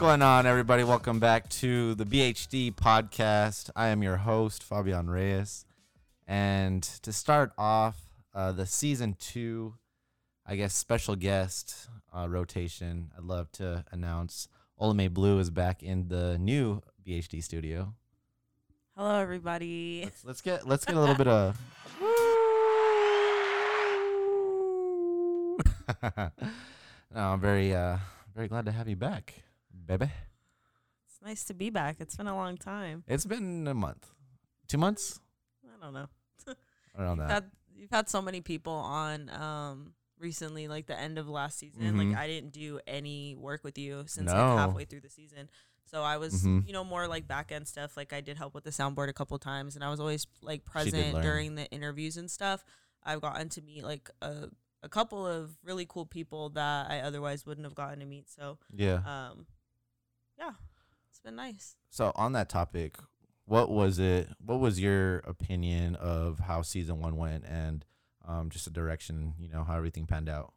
Going on, everybody? Welcome back to the BHD podcast. I am your host, Fabian Reyes. And to start off uh, the season two, I guess, special guest uh, rotation, I'd love to announce Olame Blue is back in the new BHD studio. Hello, everybody. Let's, let's get let's get a little bit of. no, I'm very uh very glad to have you back, baby. It's nice to be back. It's been a long time. It's been a month, two months. I don't know. Around You've that. had, you've had so many people on um recently, like the end of last season. Mhm. Like I didn't do any work with you since like halfway through the season. So I was, Mhm. you know, more like back end stuff. Like I did help with the soundboard a couple times, and I was always like present during the interviews and stuff. I've gotten to meet like a a couple of really cool people that I otherwise wouldn't have gotten to meet. So Yeah. um, yeah, it's been nice. So on that topic, what was it? What was your opinion of how season one went, and um, just the direction, you know, how everything panned out?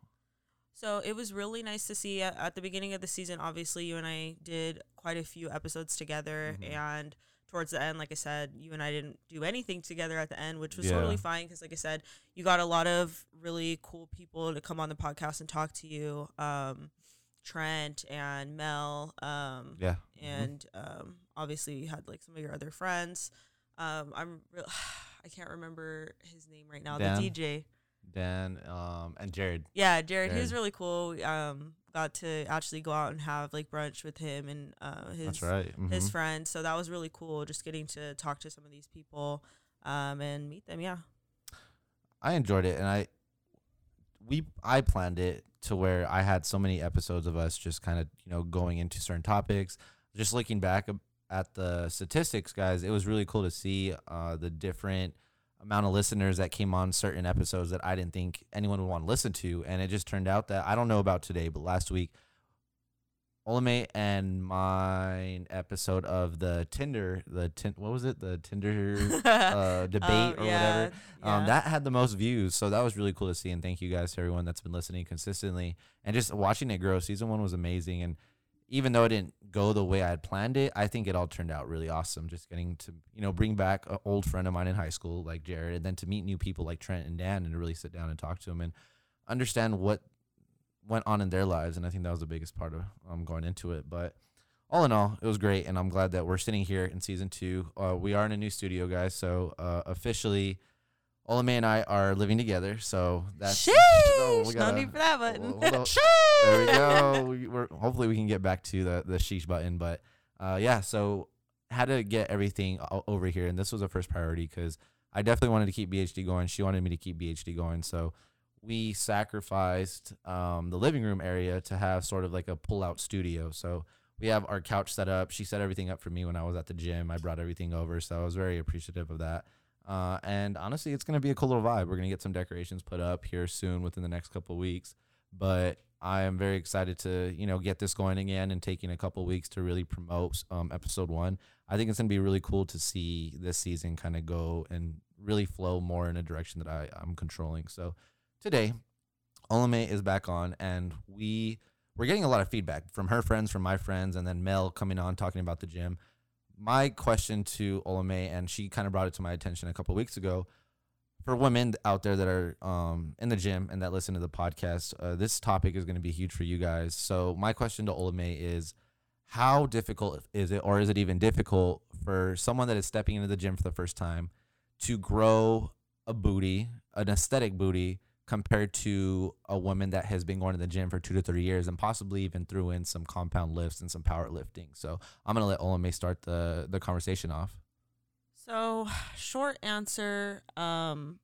So it was really nice to see at, at the beginning of the season. Obviously, you and I did quite a few episodes together, Mhm. and towards the end, like I said, you and I didn't do anything together at the end, which was Yeah. totally fine because, like I said, you got a lot of really cool people to come on the podcast and talk to you. Um, Trent and Mel, um, Yeah. Mhm. and um, obviously you had like some of your other friends. Um, I'm real. I can't remember his name right now. Dan? The DJ. Dan um, and Jared. Yeah, Jared, he Jared. was really cool. Um, got to actually go out and have like brunch with him and uh, his right. his Mhm. friends. So that was really cool. Just getting to talk to some of these people, um, and meet them. Yeah. I enjoyed it, and I we I planned it to where I had so many episodes of us just kind of you know going into certain topics. Just looking back at the statistics, guys, it was really cool to see uh, the different amount of listeners that came on certain episodes that I didn't think anyone would want to listen to, and it just turned out that I don't know about today, but last week. Olame and mine episode of the Tinder, the tin, what was it? The Tinder uh, debate Um, or yeah, whatever. Um, yeah. that had the most views, so that was really cool to see. And thank you guys to everyone that's been listening consistently and just watching it grow. Season one was amazing, and even though it didn't go the way I had planned it, I think it all turned out really awesome. Just getting to you know bring back an old friend of mine in high school like Jared, and then to meet new people like Trent and Dan, and to really sit down and talk to them and understand what went on in their lives. And I think that was the biggest part of um, going into it. But all in all, it was great, and I'm glad that we're sitting here in season two. Uh, we are in a new studio, guys. So uh, officially, Olame and I are living together. So that's Sheesh! oh, we no gotta- need for that button. on. there we go. We, we're hopefully we can get back to the the sheesh button, but uh, yeah. So had to get everything over here, and this was a first priority because I definitely wanted to keep BHD going. She wanted me to keep BHD going, so we sacrificed um, the living room area to have sort of like a pull out studio. So we have our couch set up. She set everything up for me when I was at the gym. I brought everything over, so I was very appreciative of that. Uh, and honestly, it's gonna be a cool little vibe. We're gonna get some decorations put up here soon within the next couple weeks. But I am very excited to you know get this going again and taking a couple weeks to really promote um, episode one. I think it's gonna be really cool to see this season kind of go and really flow more in a direction that I, I'm controlling. So today, Olame is back on, and we we're getting a lot of feedback from her friends, from my friends, and then Mel coming on talking about the gym. My question to Olame, and she kind of brought it to my attention a couple weeks ago. For women out there that are um, in the gym and that listen to the podcast, uh, this topic is going to be huge for you guys. So my question to Olame is, how difficult is it, or is it even difficult for someone that is stepping into the gym for the first time to grow a booty, an aesthetic booty, compared to a woman that has been going to the gym for two to three years and possibly even threw in some compound lifts and some power lifting. So I'm gonna let Olame start the the conversation off. So, short answer, um,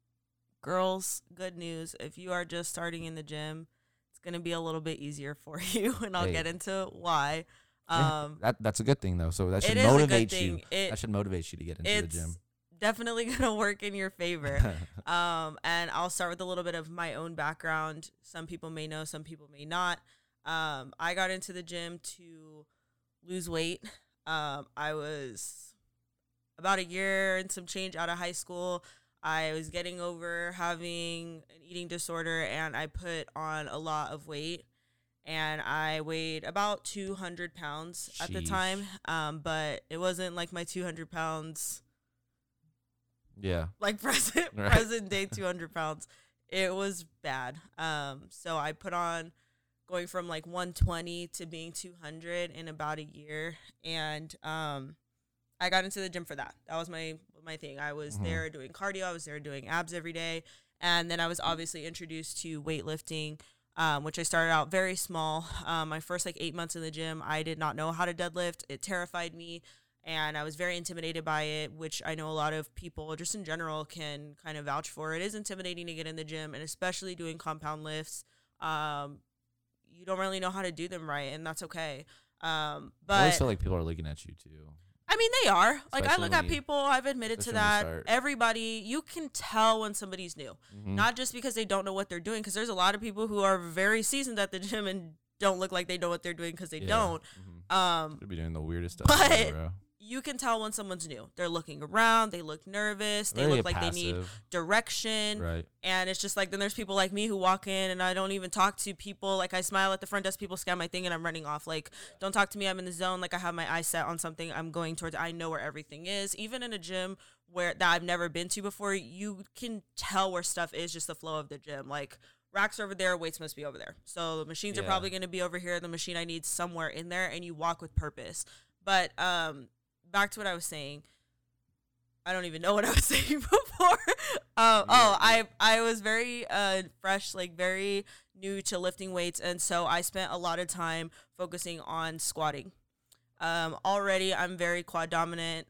girls, good news. If you are just starting in the gym, it's gonna be a little bit easier for you, and I'll Hey. get into why. Yeah, Um, that that's a good thing though. So that should motivate you. It, that should motivate you to get into the gym. Definitely gonna work in your favor. um, and I'll start with a little bit of my own background. Some people may know, some people may not. Um, I got into the gym to lose weight. Um, I was about a year and some change out of high school. I was getting over having an eating disorder and I put on a lot of weight. and I weighed about 200 pounds at the time. Um, but it wasn't like my 200 pounds, Yeah. like present Right. present day 200 pounds. It was bad. Um, so I put on going from like 120 to being 200 in about a year, and um, I got into the gym for that. That was my my thing. I was Mhm. there doing cardio. I was there doing abs every day, and then I was obviously introduced to weightlifting, um, which I started out very small. Um, my first like eight months in the gym, I did not know how to deadlift. It terrified me, and I was very intimidated by it, which I know a lot of people just in general can kind of vouch for. It is intimidating to get in the gym, and especially doing compound lifts. Um, you don't really know how to do them right, and that's okay. Um, I always feel like people are looking at you too. I mean, they are. Like, I look at people, I've admitted to especially that. Everybody, you can tell when somebody's new. Mhm. Not just because they don't know what they're doing, because there's a lot of people who are very seasoned at the gym and don't look like they know what they're doing because they Yeah. don't. Mhm. Um, Could be doing the weirdest stuff. but- ever, bro. You can tell when someone's new. They're looking around, they look nervous, they look like they need direction. Right. And it's just like, then there's people like me who walk in and I don't even talk to people. Like, I smile at the front desk, people scan my thing and I'm running off. Like, don't talk to me. I'm in the zone. Like, I have my eyes set on something. I'm going towards, I know where everything is. Even in a gym where that I've never been to before, you can tell where stuff is just the flow of the gym. Like, racks over there, weights must be over there. So the machines are probably going to be over here. The machine I need somewhere in there, and you walk with purpose. But um, back to what I was saying. I don't even know what I was saying before. Um, oh, I I was very uh, fresh, like very new to lifting weights, and so I spent a lot of time focusing on squatting. Um, already, I'm very quad dominant.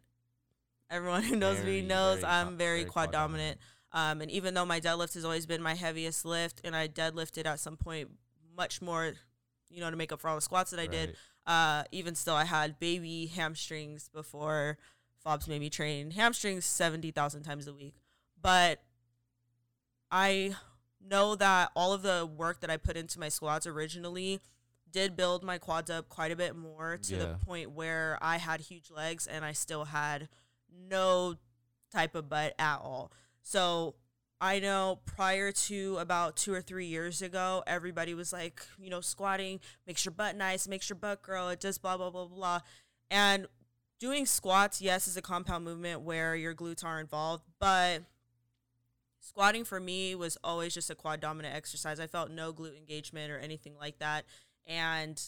Everyone who knows Very, me knows very I'm very, very quad quad dominant. Um, and even though my deadlift has always been my heaviest lift, and I deadlifted at some point much more, you know, to make up for all the squats that I did, Right. Uh, even still, I had baby hamstrings before Fobs made me train hamstrings 70,000 times a week. But I know that all of the work that I put into my squats originally did build my quads up quite a bit more to Yeah. the point where I had huge legs and I still had no type of butt at all. So I know prior to about two or three years ago, everybody was like, you know, squatting makes your butt nice, makes your butt grow, it does blah, blah, blah, blah. And doing squats, yes, is a compound movement where your glutes are involved, but squatting for me was always just a quad dominant exercise. I felt no glute engagement or anything like that. And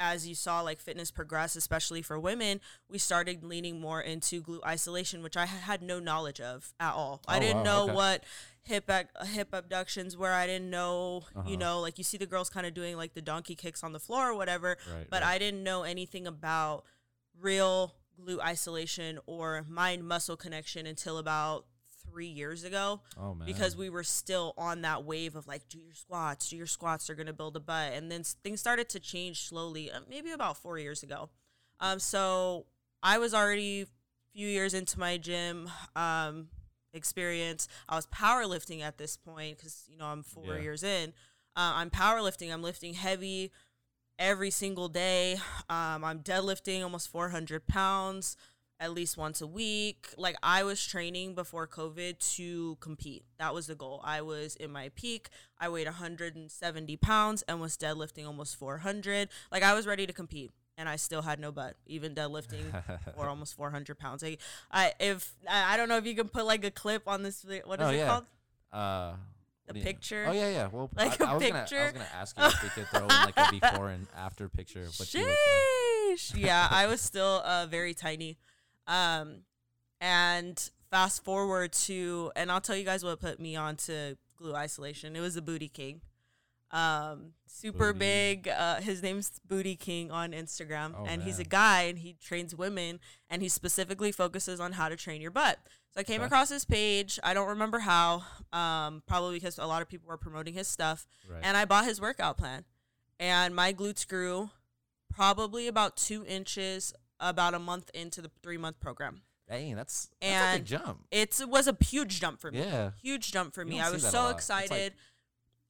as you saw like fitness progress especially for women we started leaning more into glute isolation which i had no knowledge of at all i Oh, didn't wow, know okay. what hip ac- hip abductions were i didn't know Uh-huh. you know like you see the girls kind of doing like the donkey kicks on the floor or whatever Right. but right. I didn't know anything about real glute isolation or mind muscle connection until about three years ago oh because we were still on that wave of like do your squats do your squats are going to build a butt. And then things started to change slowly uh, maybe about four years ago. Um, so i was already a few years into my gym um, experience. I was powerlifting at this point because you know i'm four Yeah. years in. Uh, i'm powerlifting. I'm lifting heavy every single day. Um, i'm deadlifting almost 400 pounds at least once a week. Like I was training before COVID to compete. That was the goal. I was in my peak. I weighed 170 pounds and was deadlifting almost 400. Like I was ready to compete, and I still had no butt, even deadlifting for almost 400 pounds. Like I if I I don't know if you can put like a clip on this. What is Oh, it yeah. called? uh, The what do you- picture? Oh yeah, yeah. Well, Like I, a I was Gonna, I was gonna ask you if we could throw in like a before and after picture of what you look like. Yeah, I was still uh, very tiny. Um, and fast forward to, and I'll tell you guys what put me on to glute isolation. It was the Booty King. Um, super Booty. big. Uh, his name's Booty King on Instagram, Oh, and he's a guy, and he trains women, and he specifically focuses on how to train your butt. So I came Okay. across his page. I don't remember how. Um, probably because a lot of people were promoting his stuff Right. and I bought his workout plan, and my glutes grew probably about two inches about a month into the three month program. Dang, that's that's And a big jump. It's, it was a huge jump for me. Yeah. Huge jump for me. I was so. Like excited.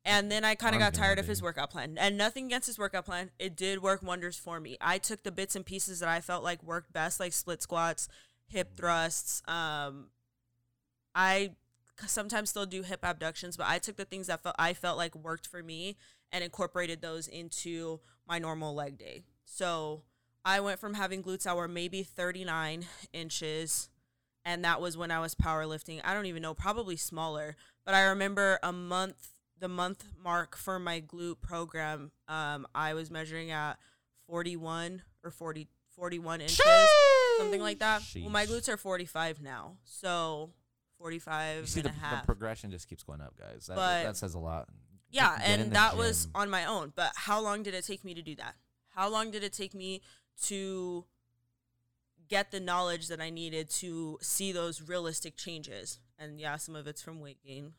and then I kind of got tired of his workout plan. And nothing against his workout plan. It did work wonders for me. I took the bits and pieces that I felt like worked best, like split squats, hip thrusts. Um, I sometimes still do hip abductions, but I took the things that felt I felt like worked for me and incorporated those into my normal leg day. So I went from having glutes that were maybe 39 inches, and that was when I was powerlifting. I don't even know, probably smaller. But I remember a month, the month mark for my glute program, um, I was measuring at 41 or 40, 41 inches, something like that. Well, my glutes are 45 now. So 45 You see and the, the progression just keeps going up, guys. That, But- that says a lot. Yeah, and that was on my own. But how long did it take me to do that? How long did it take me to get the knowledge that I needed to see those realistic changes? And yeah, some of it's from weight gain.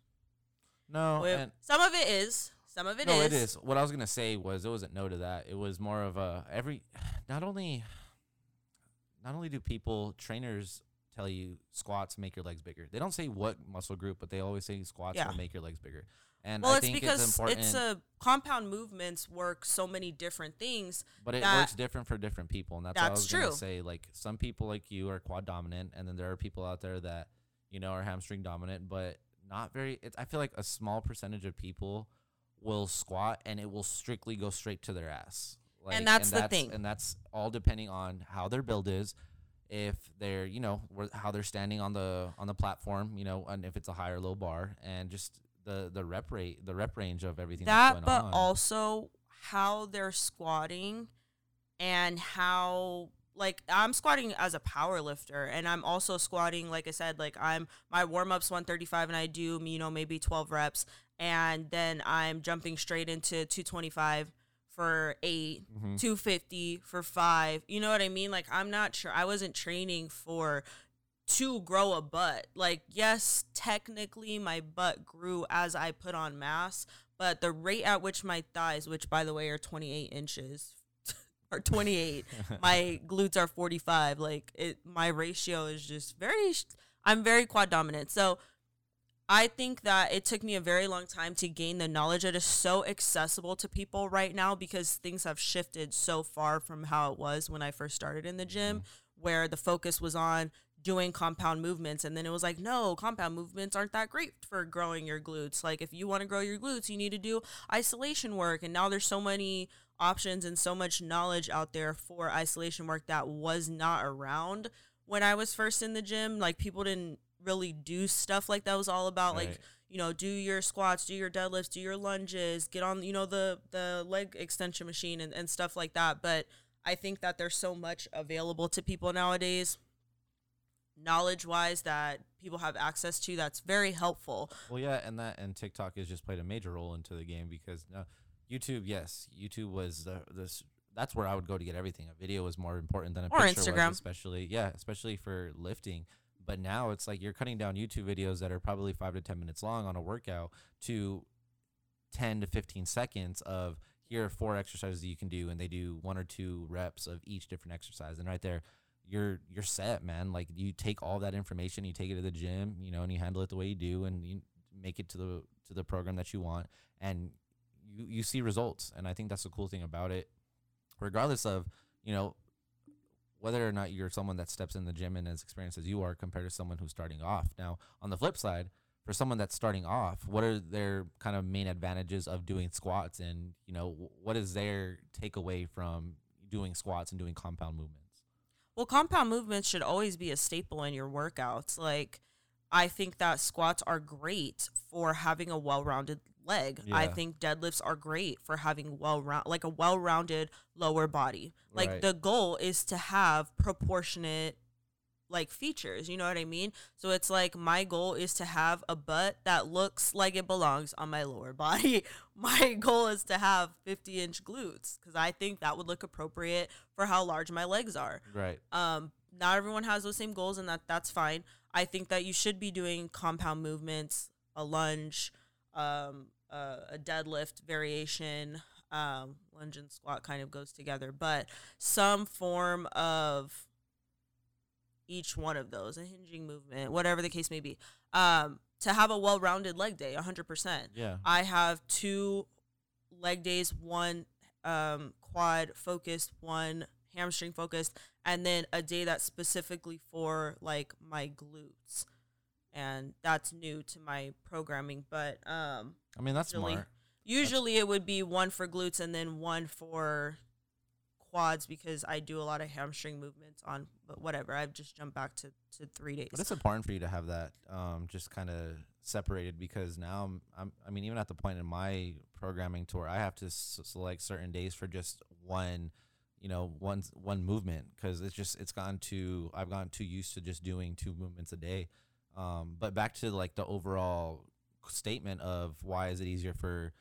no, some of it is. Some of it is. no, it is. What I was gonna say was it wasn't no to that. It was more of a every. Not only, not only do people trainers tell you squats make your legs bigger. They don't say what muscle group, but they always say squats Yeah. will make your legs bigger. And Well, I it's think because it's important. a compound movements work so many different things. But it works different for different people, and that's, what I That's was gonna true. say. Like some people like you are quad dominant, and then there are people out there that you know are hamstring dominant, but not very. It's, I feel like a small percentage of people will squat, and it will strictly go straight to their ass. Like, that's the thing. and that's all depending on how their build is. If they're, you know, how they're standing on the on the platform, you know, and if it's a high or low bar, and just the the rep rate, the rep range of everything that but on. also how they're squatting and how like I'm squatting as a power lifter and I'm also squatting like I said like I'm my warm up's 135 and I do you know maybe 12 reps and then I'm jumping straight into 225 for 8 Mhm. 250 for 5 you know what I mean like I'm not sure I wasn't training for to grow a butt. Like, yes, technically my butt grew as I put on mass, but the rate at which my thighs, which by the way are 28 inches, are 28, my glutes are 45. Like, it, my ratio is just very, I'm very quad dominant. So, I think that it took me a very long time to gain the knowledge that is so accessible to people right now because things have shifted so far from how it was when I first started in the gym, mm-hmm. where the focus was on doing compound movements. And then it was like, no, compound movements aren't that great for growing your glutes. Like, if you want to grow your glutes, you need to do isolation work. And now there's so many options and so much knowledge out there for isolation work that was not around when I was first in the gym. Like, people didn't really do stuff like that. It was all about like you know do your squats do your deadlifts do your lunges get on you know the the leg extension machine and, and stuff like that but i think that there's so much available to people nowadays knowledge wise that people have access to that's very helpful Well, yeah, and that and TikTok has just played a major role into the game because uh, YouTube, yes, YouTube was the this. That's where I would go to get everything. A video was more important than a Or picture Instagram. was, especially yeah, especially for lifting. But now it's like you're cutting down YouTube videos that are probably five to ten minutes long on a workout to ten to fifteen seconds of here are four exercises that you can do, and they do one or two reps of each different exercise, and right there you're you're set, man. Like you take all that information, you take it to the gym, you know, and you handle it the way you do, and you make it to the to the program that you want, and you you see results. And I think that's the cool thing about it, regardless of you know whether or not you're someone that steps in the gym and as experienced as you are compared to someone who's starting off. Now, on the flip side, for someone that's starting off, what are their kind of main advantages of doing squats, and you know what is their takeaway from doing squats and doing compound movements? Well, compound movements should always be a staple in your workouts. Like, I think that squats are great for having a well-rounded leg. I think deadlifts are great for having well round like a well-rounded lower body. Like Right. the goal is to have proportionate like features, you know what I mean? So it's like my goal is to have a butt that looks like it belongs on my lower body. My goal is to have 50 inch glutes because I think that would look appropriate for how large my legs are. Right. Um, not everyone has those same goals, and that that's fine. I think that you should be doing compound movements, a lunge, um, uh, a deadlift variation. Um, lunge and squat kind of goes together, but some form of each one of those, a hinging movement, whatever the case may be, um, to have a well-rounded leg day, hundred percent. Yeah. I have two leg days, one um, quad focused, one hamstring focused, and then a day that's specifically for like my glutes. And that's new to my programming, but um, I mean that's Really- smart. Usually it would be one for glutes and then one for quads because I do a lot of hamstring movements on but whatever. I've just jumped back to, to three days. But it's important for you to have that um, just kind of separated because now I'm, I'm, I mean, even at the point in my programming tour, I have to s- select certain days for just one, you know, one one movement because it's just it's gone too. I've gotten too used to just doing two movements a day. Um, but back to like the overall statement of why is it easier for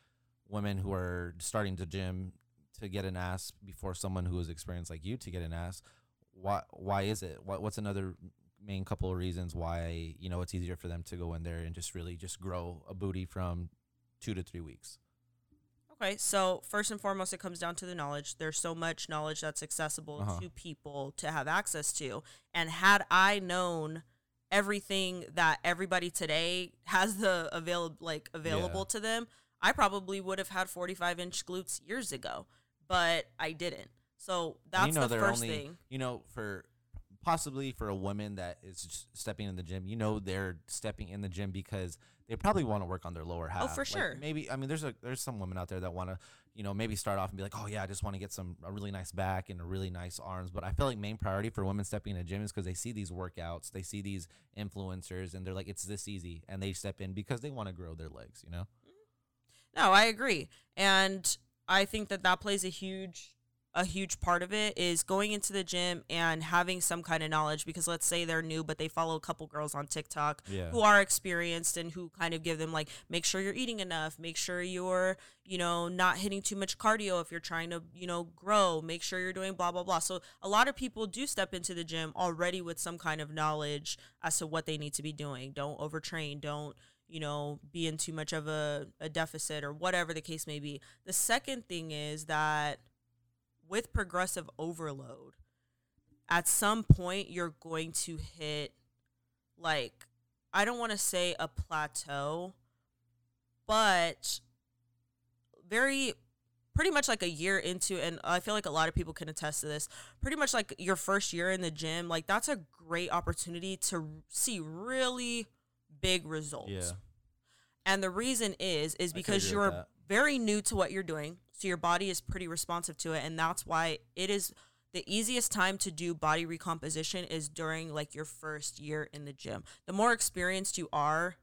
women who are starting to gym to get an ass before someone who is experienced like you to get an ass why why is it what, what's another main couple of reasons why you know it's easier for them to go in there and just really just grow a booty from two to three weeks Okay, so first and foremost, it comes down to the knowledge. There's so much knowledge that's accessible Uh-huh. to people to have access to. And had I known everything that everybody today has the available like available to them, I probably would have had 45 inch glutes years ago, but I didn't. So that's the they're first only, thing. you know for possibly for a woman that is stepping in the gym you know they're stepping in the gym because they probably want to work on their lower oh, half Oh, for Like, sure. maybe i mean there's a there's some women out there that want to you know maybe start off and be like oh yeah i just want to get some a really nice back and a really nice arms but i feel like main priority for women stepping in the gym is because they see these workouts they see these influencers and they're like it's this easy and they step in because they want to grow their legs you know mm-hmm. No, I agree. And I think that that plays a huge a huge part of it is going into the gym and having some kind of knowledge because let's say they're new but they follow a couple girls on TikTok yeah. who are experienced and who kind of give them like make sure you're eating enough make sure you're you know not hitting too much cardio if you're trying to you know grow make sure you're doing blah blah blah. So a lot of people do step into the gym already with some kind of knowledge as to what they need to be doing. Don't overtrain don't you know be in too much of a, a deficit or whatever the case may be the second thing is that with progressive overload at some point you're going to hit like I don't want to say a plateau, but very pretty much like a year into and I feel like a lot of people can attest to this. Pretty much like your first year in the gym, like that's a great opportunity to see really big results. yeah And the reason is is because you're very new to what you're doing. So your body is pretty responsive to it and that's why it is the easiest time to do body recomposition is during like your first year in the gym. The more experienced you are,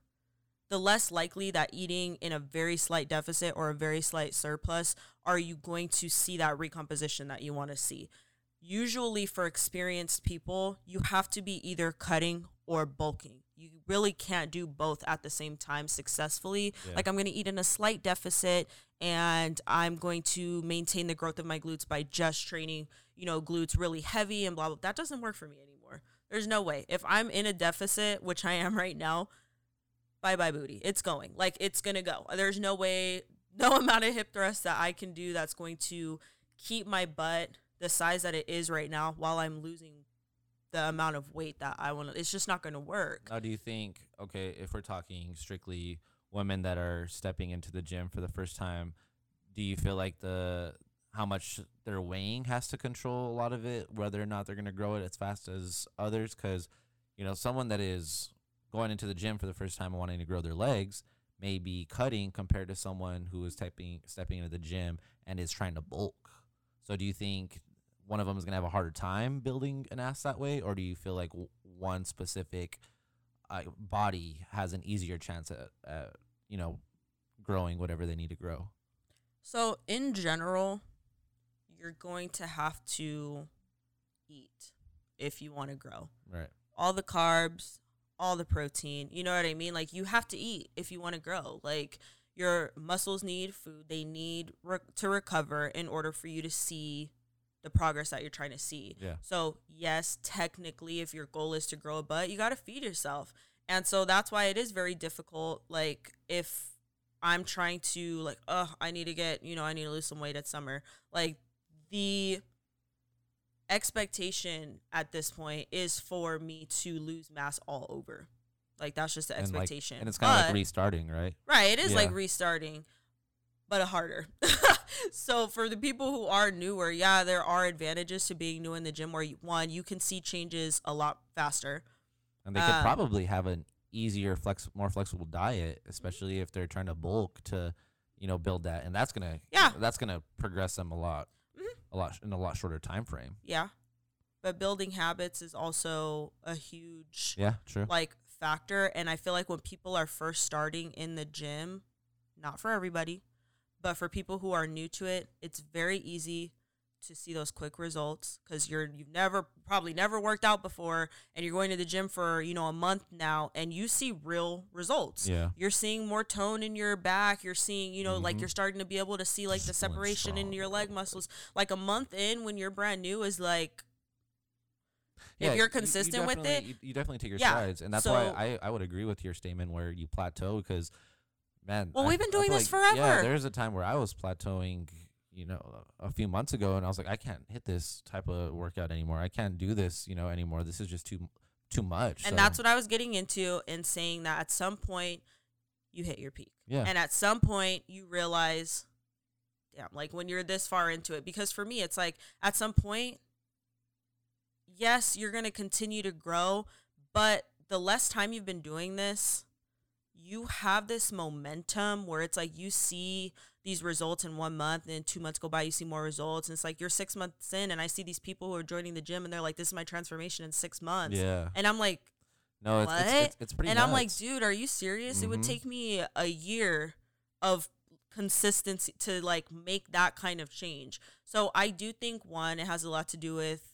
the less likely that eating in a very slight deficit or a very slight surplus are you going to see that recomposition that you want to see. Usually for experienced people, you have to be either cutting or bulking. You really can't do both at the same time successfully. Yeah. Like I'm going to eat in a slight deficit and I'm going to maintain the growth of my glutes by just training, you know, glutes really heavy and blah blah. That doesn't work for me anymore. There's no way. If I'm in a deficit, which I am right now, bye bye booty. It's going. Like it's gonna go. There's no way, no amount of hip thrust that I can do that's going to keep my butt the size that it is right now while I'm losing the amount of weight that I want to. It's just not gonna work. Now, do you think, okay, if we're talking strictly women that are stepping into the gym for the first time, do you feel like the how much they're weighing has to control a lot of it, whether or not they're going to grow it as fast as others? Because, you know, someone that is going into the gym for the first time and wanting to grow their legs may be cutting compared to someone who is typing, stepping into the gym and is trying to bulk. So, do you think one of them is going to have a harder time building an ass that way, or do you feel like one specific uh, body has an easier chance at, at you know growing whatever they need to grow? So in general, you're going to have to eat if you want to grow. Right. all the carbs, all the protein. You know what I mean? Like you have to eat if you want to grow. Like your muscles need food. They need re- to recover in order for you to see the progress that you're trying to see. Yeah. So, yes, technically if your goal is to grow a butt, you got to feed yourself. And so that's why it is very difficult like if I'm trying to like, oh, I need to get, you know, I need to lose some weight at summer. Like the expectation at this point is for me to lose mass all over. Like that's just the And, like- expectation. And it's kind of like restarting, right? right, it is like restarting, but a harder. so for the people who are newer, yeah, there are advantages to being new in the gym where you, one, you can see changes a lot faster. And they could Um, probably have an easier, flex, more flexible diet, especially if they're trying to bulk to you know, build that, and that's gonna Yeah. that's gonna progress them a lot, Mhm. a lot in a lot shorter time frame. Yeah. But building habits is also a huge Yeah, true. like factor and I feel like when people are first starting in the gym, not for everybody, but for people who are new to it, it's very easy to see those quick results cuz you're you've never probably never worked out before and you're going to the gym for, you know, a month now and you see real results. Yeah. You're seeing more tone in your back. You're seeing, you know, like Mhm. you're starting to be able to see like the separation in your leg muscles. Like a month in when you're brand new is like Yeah, if you're you- you consistent with it, you, you definitely take your Yeah, strides, and that's so- why I, I would agree with your statement where you plateau because, man. Well, I- we've been doing this like- Yeah, forever. there's a time where I was plateauing, you know, a few months ago, and I was like, I can't hit this type of workout anymore. I can't do this, you know, anymore. This is just too too much. And so, that's what I was getting into in saying that at some point you hit your peak. yeah, And at some point you realize, damn, like when you're this far into it. Because for me, it's like at some point, yes, you're going to continue to grow, but the less time you've been doing this, you have this momentum where it's like you see these results in one month and two months go by you see more results and it's like you're six months in and i see these people who are joining the gym and they're like this is my transformation in six months yeah. and i'm like No, it's it's, it's, it's pretty. and I'm like, dude, are you serious? It would Mhm. take me a year of consistency to like make that kind of change. So I do think one, it has a lot to do with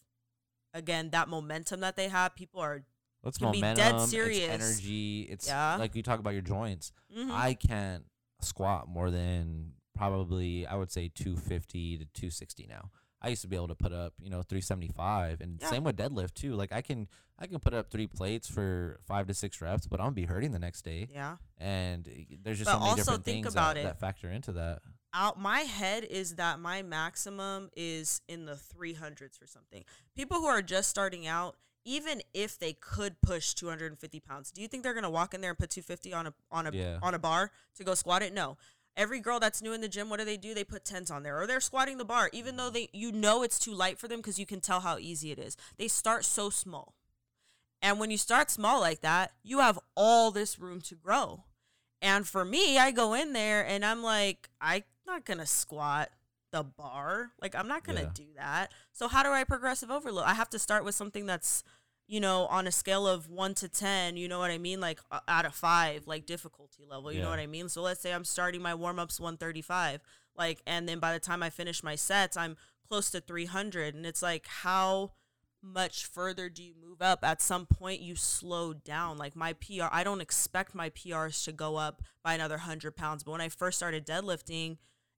again that momentum that they have. People are It's can be dead momentum, it's serious. energy. It's Yeah. like you talk about your joints. mhm. I can't squat more than probably I would say 250 to 260 now. I used to be able to put up, you know, 375 and Yeah. same with deadlift too. Like I can I can put up 3 plates for 5 to 6 reps, but I'm gonna be hurting the next day. yeah. And uh, there's just But so many also different think things about that, it. that factor into that. Out my head is that my maximum is in the 300s or something. People who are just starting out, even if they could push 250 pounds, do you think they're gonna walk in there and put 250 on a on a Yeah. on a bar to go squat it? No. Every girl that's new in the gym, what do they do? They put tens on there, or they're squatting the bar, even though mm. they you know it's too light for them because you can tell how easy it is. They start so small, and when you start small like that, you have all this room to grow. And for me, I go in there and I'm like, I'm not gonna squat the bar. Like I'm not gonna Yeah. do that. So how do I progressive overload? I have to start with something that's, you know, on a scale of one to ten. You know what I mean? Like uh, out of five, like difficulty level. You know what I mean? So let's say I'm starting my warm ups 135, like, and then by the time I finish my sets, I'm close to 300, and it's like how much further do you move up at some point you slow down like my pr i don't expect my prs to go up by another 100 pounds but when i first started deadlifting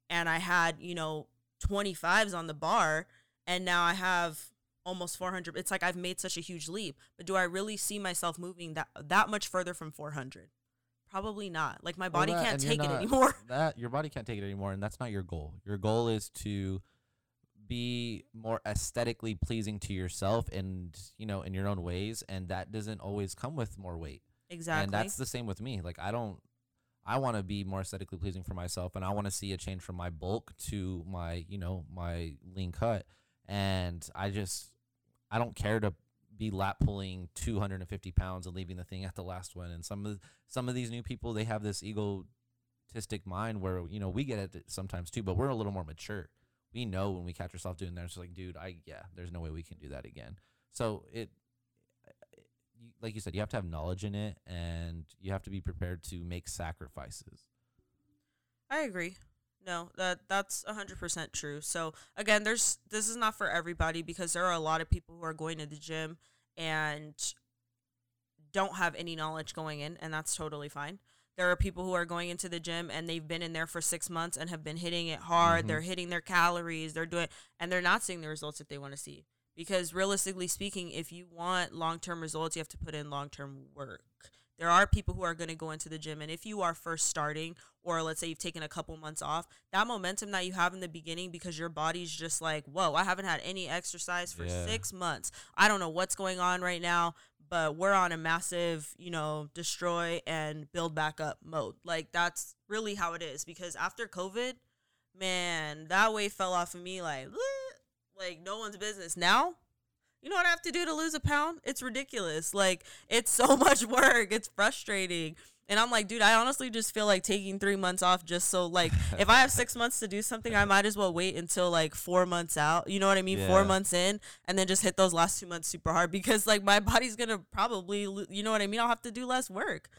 and i had you know 25s on the bar and now i have almost 400 it's like i've made such a huge leap but do i really see myself moving that that much further from 400 probably not like my Well, body that- can't take it anymore That your body can't take it anymore, and that's not your goal. Your goal is to be more aesthetically pleasing to yourself, and you know, in your own ways, and that doesn't always come with more weight. exactly And that's the same with me. Like I don't. I want to be more aesthetically pleasing for myself, and I want to see a change from my bulk to my, you know, my lean cut. And I just, I don't care to be lap pulling 250 pounds and leaving the thing at the last one. And some of some of these new people, they have this egotistic mind where you know we get it sometimes too, but we're a little more mature. We know when we catch ourselves doing that, it's just like, dude, I yeah, there's no way we can do that again. So it, like you said, you have to have knowledge in it, and you have to be prepared to make sacrifices. I agree. No, that that's hundred percent true. So again, there's this is not for everybody because there are a lot of people who are going to the gym and don't have any knowledge going in, and that's totally fine. There are people who are going into the gym and they've been in there for six months and have been hitting it hard. Mhm. They're hitting their calories. They're doing, and they're not seeing the results that they want to see. Because realistically speaking, if you want long term results, you have to put in long term work. There are people who are going to go into the gym, and if you are first starting, or let's say you've taken a couple months off, that momentum that you have in the beginning because your body's just like, whoa, I haven't had any exercise for Yeah. six months. I don't know what's going on right now, but we're on a massive, you know, destroy and build back up mode. Like that's really how it is because after COVID, man, that weight fell off of me like, like no one's business. Now, you know what I have to do to lose a pound? It's ridiculous. Like it's so much work. It's frustrating. And I'm like, dude, I honestly just feel like taking three months off just so like if I have six months to do something, I might as well wait until like four months out. You know what I mean? Yeah. Four months in, and then just hit those last two months super hard because like my body's gonna probably, you know what I mean? I'll have to do less work.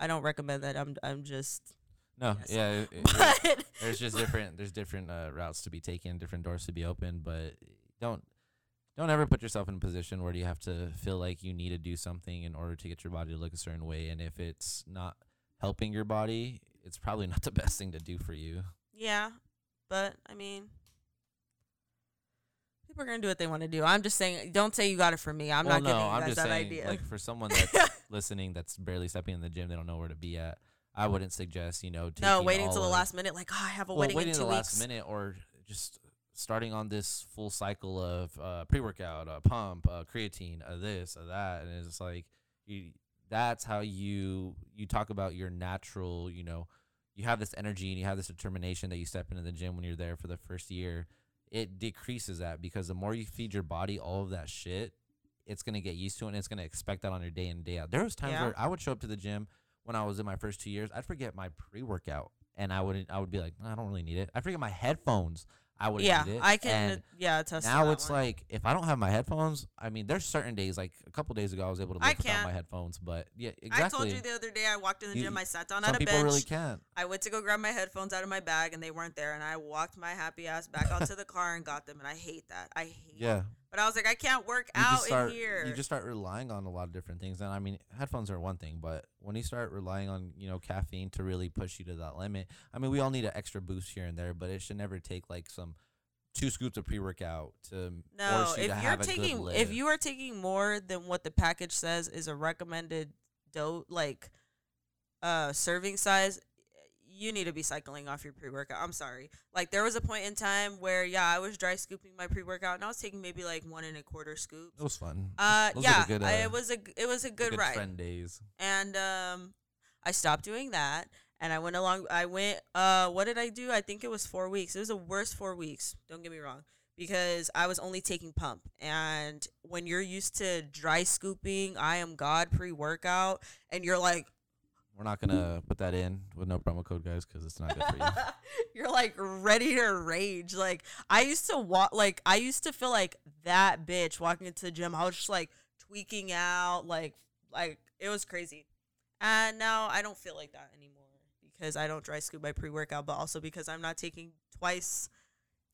I don't recommend that. I'm I'm just, No, Yes. yeah. it- it- but there's just different there's different uh, routes to be taken, different doors to be opened, but don't don't ever put yourself in a position where you have to feel like you need to do something in order to get your body to look a certain way and if it's not helping your body, it's probably not the best thing to do for you. yeah, but I mean. People are gonna do what they want to do. I'm just saying, don't say you got it from me. I'm well, not no, giving you I'm guys just that saying idea. like for someone that's listening that's barely stepping in the gym, they don't know where to be at. I wouldn't suggest, you know, no, waiting till the of- last minute, like, oh, I have a well, wedding waiting in two the last weeks. minute or just starting on this full cycle of uh, pre-workout, uh, pump, uh, creatine, uh, this, uh, that, and it's like you. That's how you you talk about your natural. You know, you have this energy and you have this determination that you step into the gym when you're there for the first year. It decreases that because the more you feed your body all of that shit, it's gonna get used to it and it's gonna expect that on your day in and day out. There was times Yeah. where I would show up to the gym when I was in my first two years. I'd forget my pre workout and I wouldn't. I would be like, I don't really need it. I forget my headphones. I would Yeah, need it. I can. And yeah, attest to now it's one. like if I don't have my headphones, I mean, there's certain days like a couple days ago I was able to I without can't. my headphones, but yeah, exactly. I told you the other day I walked in the You- gym, I sat down Some at a people bench. really can't. I went to go grab my headphones out of my bag and they weren't there and I walked my happy ass back out to the car and got them and I hate that. I hate Yeah, But I was like, I can't work you out start in here. you just start relying on a lot of different things. And I mean, headphones are one thing, but when you start relying on you know caffeine to really push you to that limit, I mean, we all need an extra boost here and there, but it should never take like some two scoops of pre workout to no, force you if to you're have a good taking if you are taking more than what the package says is a recommended dose like uh serving size you need to be cycling off your pre-workout. I'm sorry. Like there was a point in time where yeah, I was dry scooping my pre-workout and I was taking maybe like one and a quarter scoops. it was fun. Uh, Those yeah, good, I- uh, it was a it was a The good, ride, friend days. and um, I stopped doing that, and I went along. I went. Uh, what did I do? I think it was four weeks. It was the worst four weeks. Don't get me wrong, because I was only taking pump, and when you're used to dry scooping, I am God pre workout, and you're like, We're not gonna put that in with no promo code, guys, because it's not good for you. you're like ready to rage. Like I used to walk, like I used to feel like that bitch walking into the gym. I was just like tweaking out, like like it was crazy. And now I don't feel like that anymore because I don't dry scoop my pre workout, but also because I'm not taking twice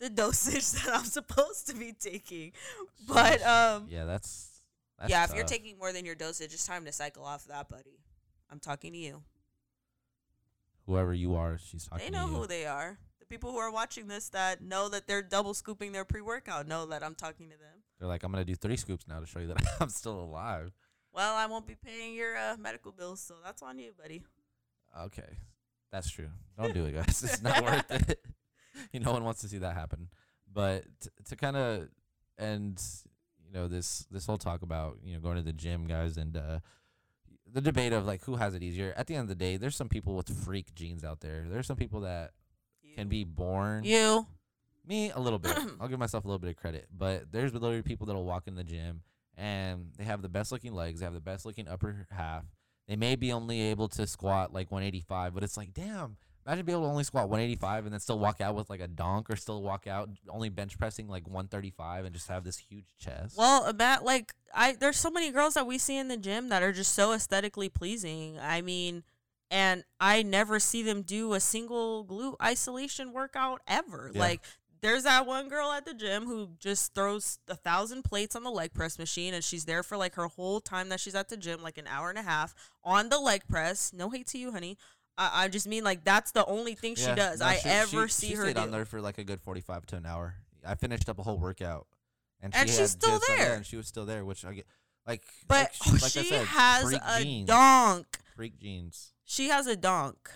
the dosage that I'm supposed to be taking. But um, yeah, that's, that's yeah, if you're taking more than your dosage, it's time to cycle off that, buddy. I'm talking to you. whoever you are, she's talking to you. They know who they are. The people who are watching this that know that they're double scooping their pre workout know that I'm talking to them. They're like, I'm gonna do three scoops now to show you that I'm still alive. Well, I won't be paying your uh, medical bills, so that's on you, buddy. Okay, that's true. Don't do it, guys. It's not worth it. You know, no one wants to see that happen. But t- to kind of end, you know, this this whole talk about you know going to the gym, guys, and uh, the debate of like who has it easier. At the end of the day, there's some people with freak genes out there. There's some people that can be born. You. Me a little bit. I'll give myself a little bit of credit, but there's literally people that'll walk in the gym and they have the best looking legs, they have the best looking upper half. They may be only able to squat like 185, but it's like, damn, imagine being able to only squat 185 and then still walk out with like a donk or still walk out only bench pressing like 135 and just have this huge chest. Well, about like I there's so many girls that we see in the gym that are just so aesthetically pleasing. I mean, and I never see them do a single glute isolation workout ever. Yeah. Like there's that one girl at the gym who just throws a thousand plates on the leg press machine and she's there for like her whole time that she's at the gym, like an hour and a half on the leg press. No hate to you, honey. I, I just mean like that's the only thing she Yeah, does. no, I she- ever she- see she her stayed do. on there for like a good 45 to an hour. I finished up a whole workout. And, And she she's still there. and she was still there, which I get like But like she, like I she said, has freak a genes. donk. freak jeans. she has a donk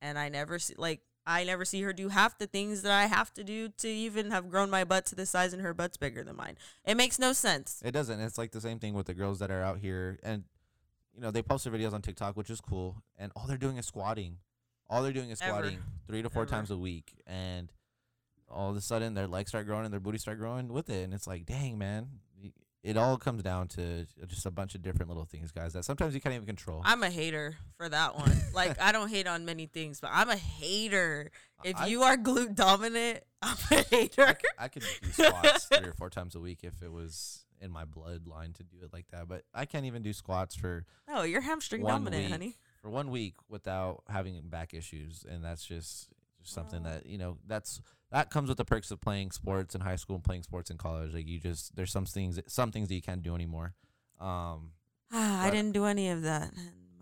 and i never see like i never see her do half the things that i have to do to even have grown my butt to the size and her butt's bigger than mine it makes no sense It doesn't. It's like the same thing with the girls that are out here, and you know they post their videos on TikTok, which is cool, and all they're doing is squatting. All they're doing is Ever. squatting three to four Ever. times a week, and all of a sudden their legs start growing and their booty start growing with it, and it's like, dang man, it all comes down to just a bunch of different little things, guys, that sometimes you can't even control. I'm a hater for that one. like I don't hate on many things, but I'm a hater. If I- you are glute dominant, I'm a hater. I, I could do squats three or four times a week if it was in my bloodline to do it like that. But I can't even do squats for No, you're hamstring One dominant, week. honey. for one week without having back issues, and that's just just something Oh. that you know that's that comes with the perks of playing sports in high school and playing sports in college. Like you just there's some things some things that you can't do anymore. Um, Ah, I didn't do any of that.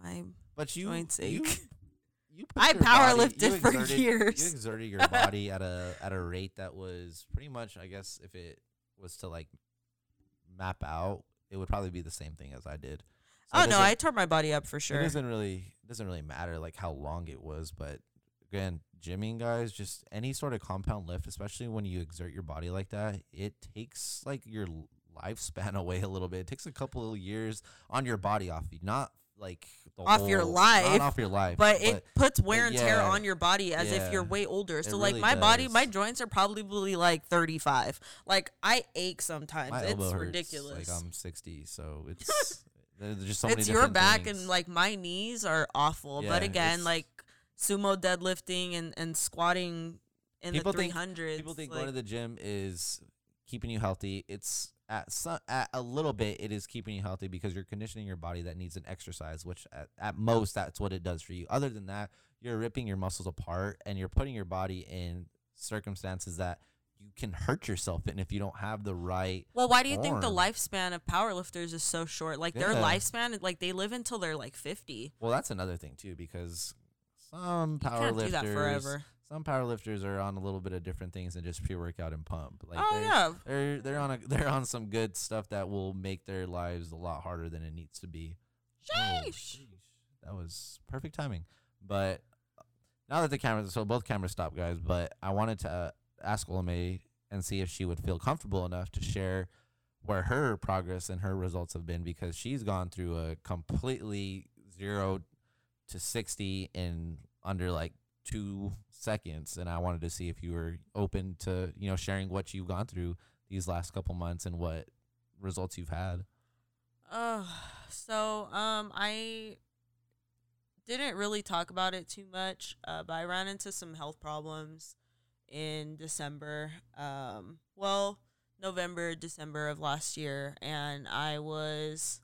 My but you Joints you, ache. you put I your power body- lifted you for years. You exerted your body at a at a rate that was pretty much, I guess, if it was to like map out, it would probably be the same thing as I did. So oh no, I tore my body up for sure. It doesn't really it doesn't really matter like how long it was, but again, gymming guys, just any sort of compound lift, especially when you exert your body like that, it takes like your lifespan away a little bit. It takes a couple of years on your body off you, not like the Off your life, off your life, but it puts wear and tear on your body as if you're way older. So like really my body, my joints are probably like 35. Like I ache sometimes. my it's ridiculous. Like I'm 60, so it's there's just so many it's your back things. and like my knees are awful. Yeah, but again, like sumo deadlifting and and squatting in People the think- 300s. people think like, going to the gym is keeping you healthy. It's at some, at a little bit it is keeping you healthy because you're conditioning your body that needs an exercise, which at, at most that's what it does for you. Other than that, you're ripping your muscles apart and you're putting your body in circumstances that you can hurt yourself in if you don't have the right. well, why do you think the lifespan of powerlifters is so short? Like their lifespan, like they live until they're like 50. Well, that's another thing too because some You power can't do lifters, that forever. some power lifters are on a little bit of different things than just pure workout and pump. Like oh they're- yeah, they're they're on a they're on some good stuff that will make their lives a lot harder than it needs to be. Oh, Sheesh. sheesh. That was perfect timing. But uh, now that the cameras, so both cameras stopped, guys. But I wanted to uh, ask Olame and see if she would feel comfortable enough to share where her progress and her results have been because she's gone through a completely zero to sixty in under like two seconds, and I wanted to see if you were open to you know sharing what you've gone through these last couple months and what results you've had. Oh, so um, I didn't really talk about it too much, uh, but I ran into some health problems in December. Um, well, November, December of last year, and I was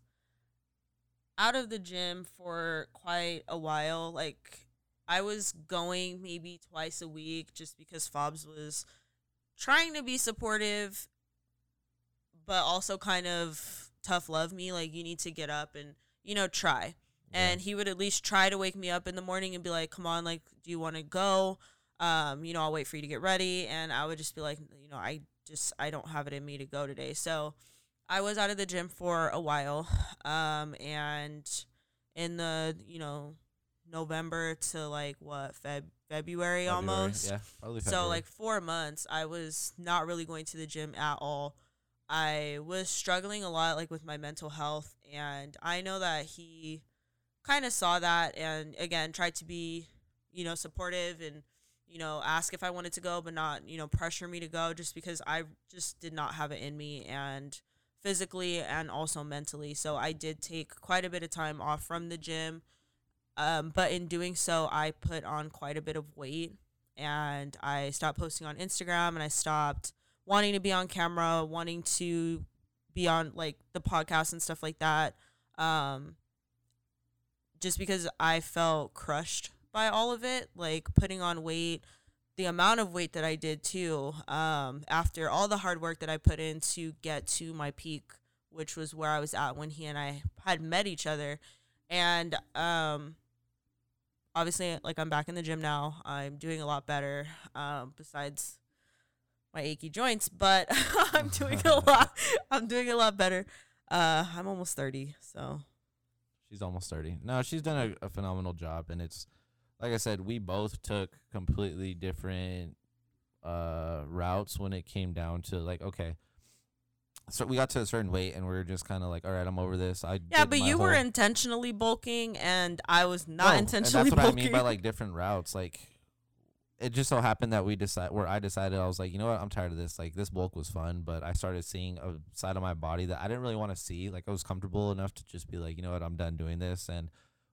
out of the gym for quite a while. Like I was going maybe twice a week just because Fobs was trying to be supportive but also kind of tough love me like you need to get up and you know try. And he would at least try to wake me up in the morning and be like come on like do you want to go? Um you know i'll wait for you to get ready. And i would just be like you know i just i don't have it in me to go today. So i was out of the gym for a while um and in the you know november to like what Feb- february, February, almost yeah, probably so like four months, I was not really going to the gym at all. I was struggling a lot like with my mental health and I know that he kind of saw that and again tried to be, you know, supportive and you know, ask if I wanted to go but not, you know, pressure me to go just because I just did not have it in me and physically and also mentally. So I did take quite a bit of time off from the gym. Um, but in doing so, I put on quite a bit of weight and I stopped posting on Instagram and I stopped wanting to be on camera, wanting to be on like the podcast and stuff like that. Um, just because I felt crushed by all of it, like putting on weight, the amount of weight that I did too, um, after all the hard work that I put in to get to my peak, which was where I was at when he and I had met each other. And um, obviously, like I'm back in the gym now. I'm doing a lot better. Um, besides my achy joints, but I'm doing a lot. I'm doing a lot better. Uh, I'm almost thirty, so She's almost 30. No, she's done a, a phenomenal job. And it's, like I said, we both took completely different uh, routes when it came down to, like, okay. So we got to a certain weight and we were just kind of like, all right, I'm over this. I yeah. But you were intentionally bulking, and I was No, not and intentionally That's what bulking. I mean by like different routes. Like, it just so happened that we decided where I decided I was like, you know what, I'm tired of this. Like this bulk was fun, but I started seeing a side of my body that I didn't really want to see. Like I was comfortable enough to just be like, you know what, I'm done doing this. And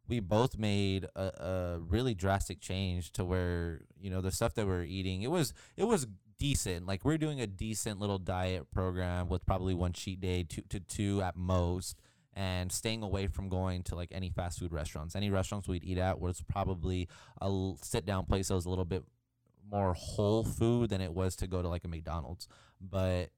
we both made a, a really drastic change to where you know the stuff that we are eating. It was it was decent. Like we're doing a decent little diet program with probably one cheat day, two to two at most and staying away from going to like any fast food restaurants. Any restaurants we'd eat at was probably a sit down place that was a little bit more whole food than it was to go to like a McDonald's. But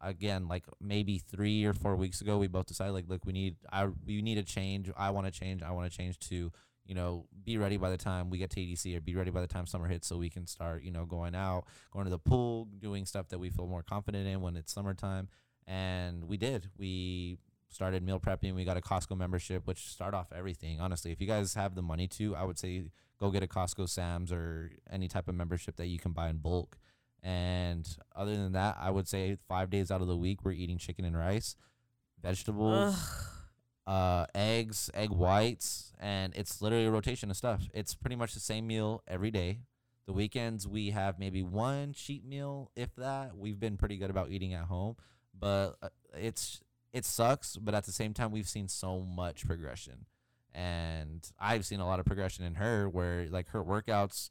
again, like maybe three or four weeks ago, we both decided like, look, we need I we need a change. I want to change. I want to change to you know be ready by the time we get to ADC or be ready by the time summer hits, so we can start you know going out, going to the pool, doing stuff that we feel more confident in when it's summertime. And we did. We started meal prepping. We got a Costco membership, which start off everything. Honestly, if you guys have the money to, I would say go get a Costco Sam's or any type of membership that you can buy in bulk. And other than that, I would say five days out of the week we're eating chicken and rice, vegetables, uh, eggs, egg whites, and it's literally a rotation of stuff. It's pretty much the same meal every day. The weekends we have maybe one cheat meal, if that. We've been pretty good about eating at home, but uh, it's it sucks, but at the same time, we've seen so much progression. And I've seen a lot of progression in her where like her workouts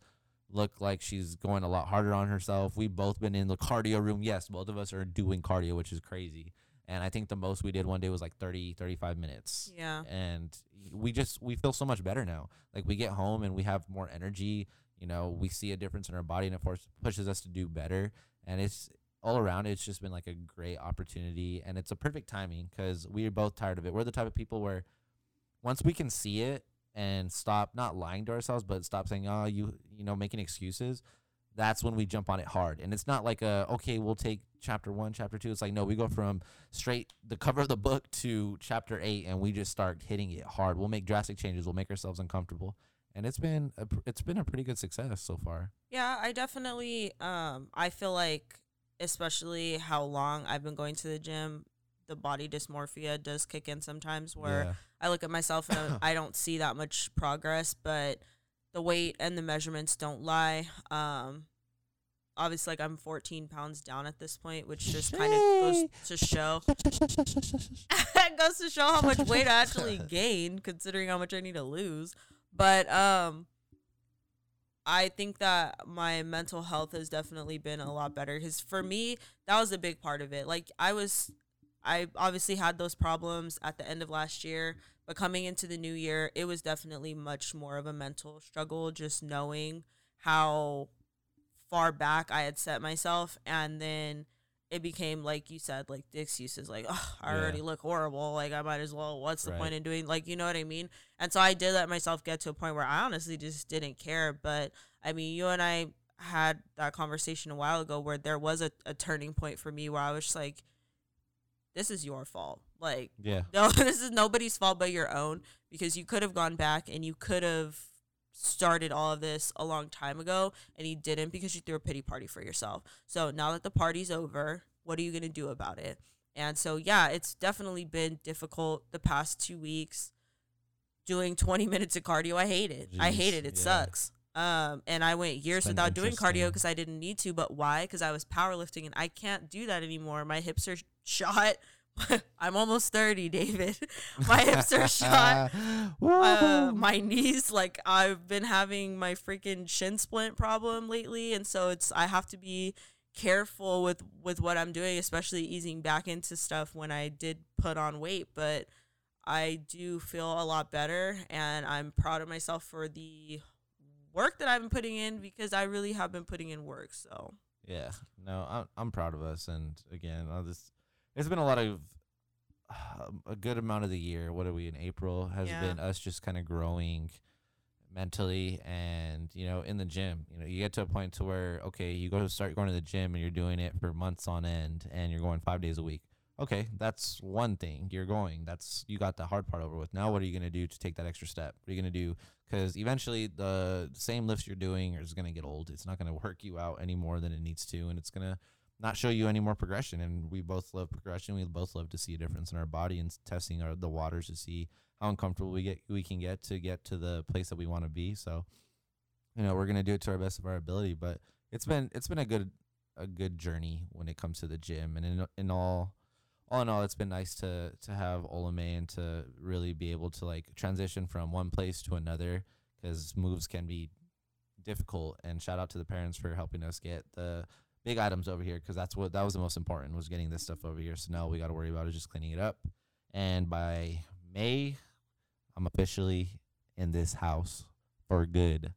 look like she's going a lot harder on herself. We've both been in the cardio room. Yes, both of us are doing cardio, which is crazy. And I think the most we did one day was like 30, 35 minutes. Yeah. And we just, we feel so much better now. Like we get home and we have more energy. You know, we see a difference in our body and it force, pushes us to do better. And it's, all around, it's just been like a great opportunity, and it's a perfect timing because we are both tired of it. We're the type of people where once we can see it and stop not lying to ourselves, but stop saying, "Oh, you you know," making excuses. That's when we jump on it hard, and it's not like a okay, we'll take chapter one, chapter two. It's like no, we go from straight the cover of the book to chapter eight, and we just start hitting it hard. We'll make drastic changes. We'll make ourselves uncomfortable, and it's been a, it's been a pretty good success so far. Yeah, I definitely um I feel like especially how long I've been going to the gym, the body dysmorphia does kick in sometimes where yeah. I look at myself and I don't see that much progress, but the weight and the measurements don't lie. Um, obviously, like I'm 14 pounds down at this point, which just kind of goes to show. it goes to show how much weight I actually gained, considering how much I need to lose. But um, I think that my mental health has definitely been a lot better because for me, that was a big part of it. Like, I was, I obviously had those problems at the end of last year, but coming into the new year, it was definitely much more of a mental struggle, just knowing how far back I had set myself. And then it became like you said, like the excuses, like oh, I yeah. already look horrible, like I might as well. What's the right. point in doing like you know what I mean? And so I did let myself get to a point where I honestly just didn't care. But I mean, you and I had that conversation a while ago where there was a, a turning point for me where I was just like, this is your fault. Like, yeah, no, this is nobody's fault but your own because you could have gone back and you could have started all of this a long time ago and you didn't because you threw a pity party for yourself. So now that the party's over, what are you going to do about it? And so, yeah, it's definitely been difficult the past two weeks doing 20 minutes of cardio. I hate it. Jeez, I hate it. It yeah. sucks. Um, and I went years without doing cardio because I didn't need to. But why? Because I was powerlifting and I can't do that anymore. My hips are shot. I'm almost 30, David. my hips are shot. Uh, my knees, like I've been having my freaking shin splint problem lately, and so it's I have to be careful with with what I'm doing, especially easing back into stuff when I did put on weight. But I do feel a lot better, and I'm proud of myself for the work that I've been putting in because I really have been putting in work. So yeah, no, I'm I'm proud of us, and again, I'll just it's been a lot of uh, a good amount of the year. What are we in April? Has yeah. been us just kind of growing mentally and you know in the gym? You know you get to a point to where okay you go to start going to the gym and you're doing it for months on end and you're going five days a week. Okay that's one thing you're going. That's you got the hard part over with. Now what are you going to do to take that extra step? What are you going to do? Because eventually the same lifts you're doing is going to get old. It's not going to work you out any more than it needs to and it's going to not show you any more progression. And we both love progression. We both love to see a difference in our body and testing our the waters to see how uncomfortable we get we can get to get to the place that we want to be. So you know we're gonna do it to our best of our ability. But it's been it's been a good a good journey when it comes to the gym, and in in all all in all, it's been nice to to have Olame and to really be able to like transition from one place to another because moves can be difficult. And shout out to the parents for helping us get the big items over here because that's what that was the most important was getting this stuff over here. So now we got to worry about is just cleaning it up. And by May, I'm officially in this house for good.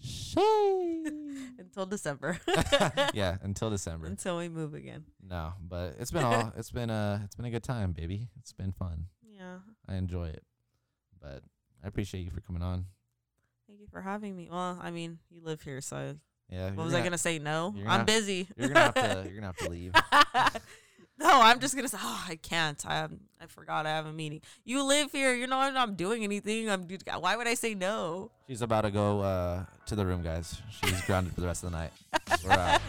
Shay. Until December. yeah, until December. Until we move again. No, but it's been all it's been a it's been a good time, baby. It's been fun. Yeah. I enjoy it. But I appreciate you for coming on. Thank you for having me. Well, I mean, you live here, so Yeah. what was I gonna say? No, you're I'm gonna- busy. You're gonna have to you're gonna have to leave. no, I'm just gonna say, oh, I can't. I I forgot I have a meeting. You live here. You're not. I'm doing anything. I'm. Why would I say no? She's about to go uh, to the room, guys. She's grounded for the rest of the night. We're out.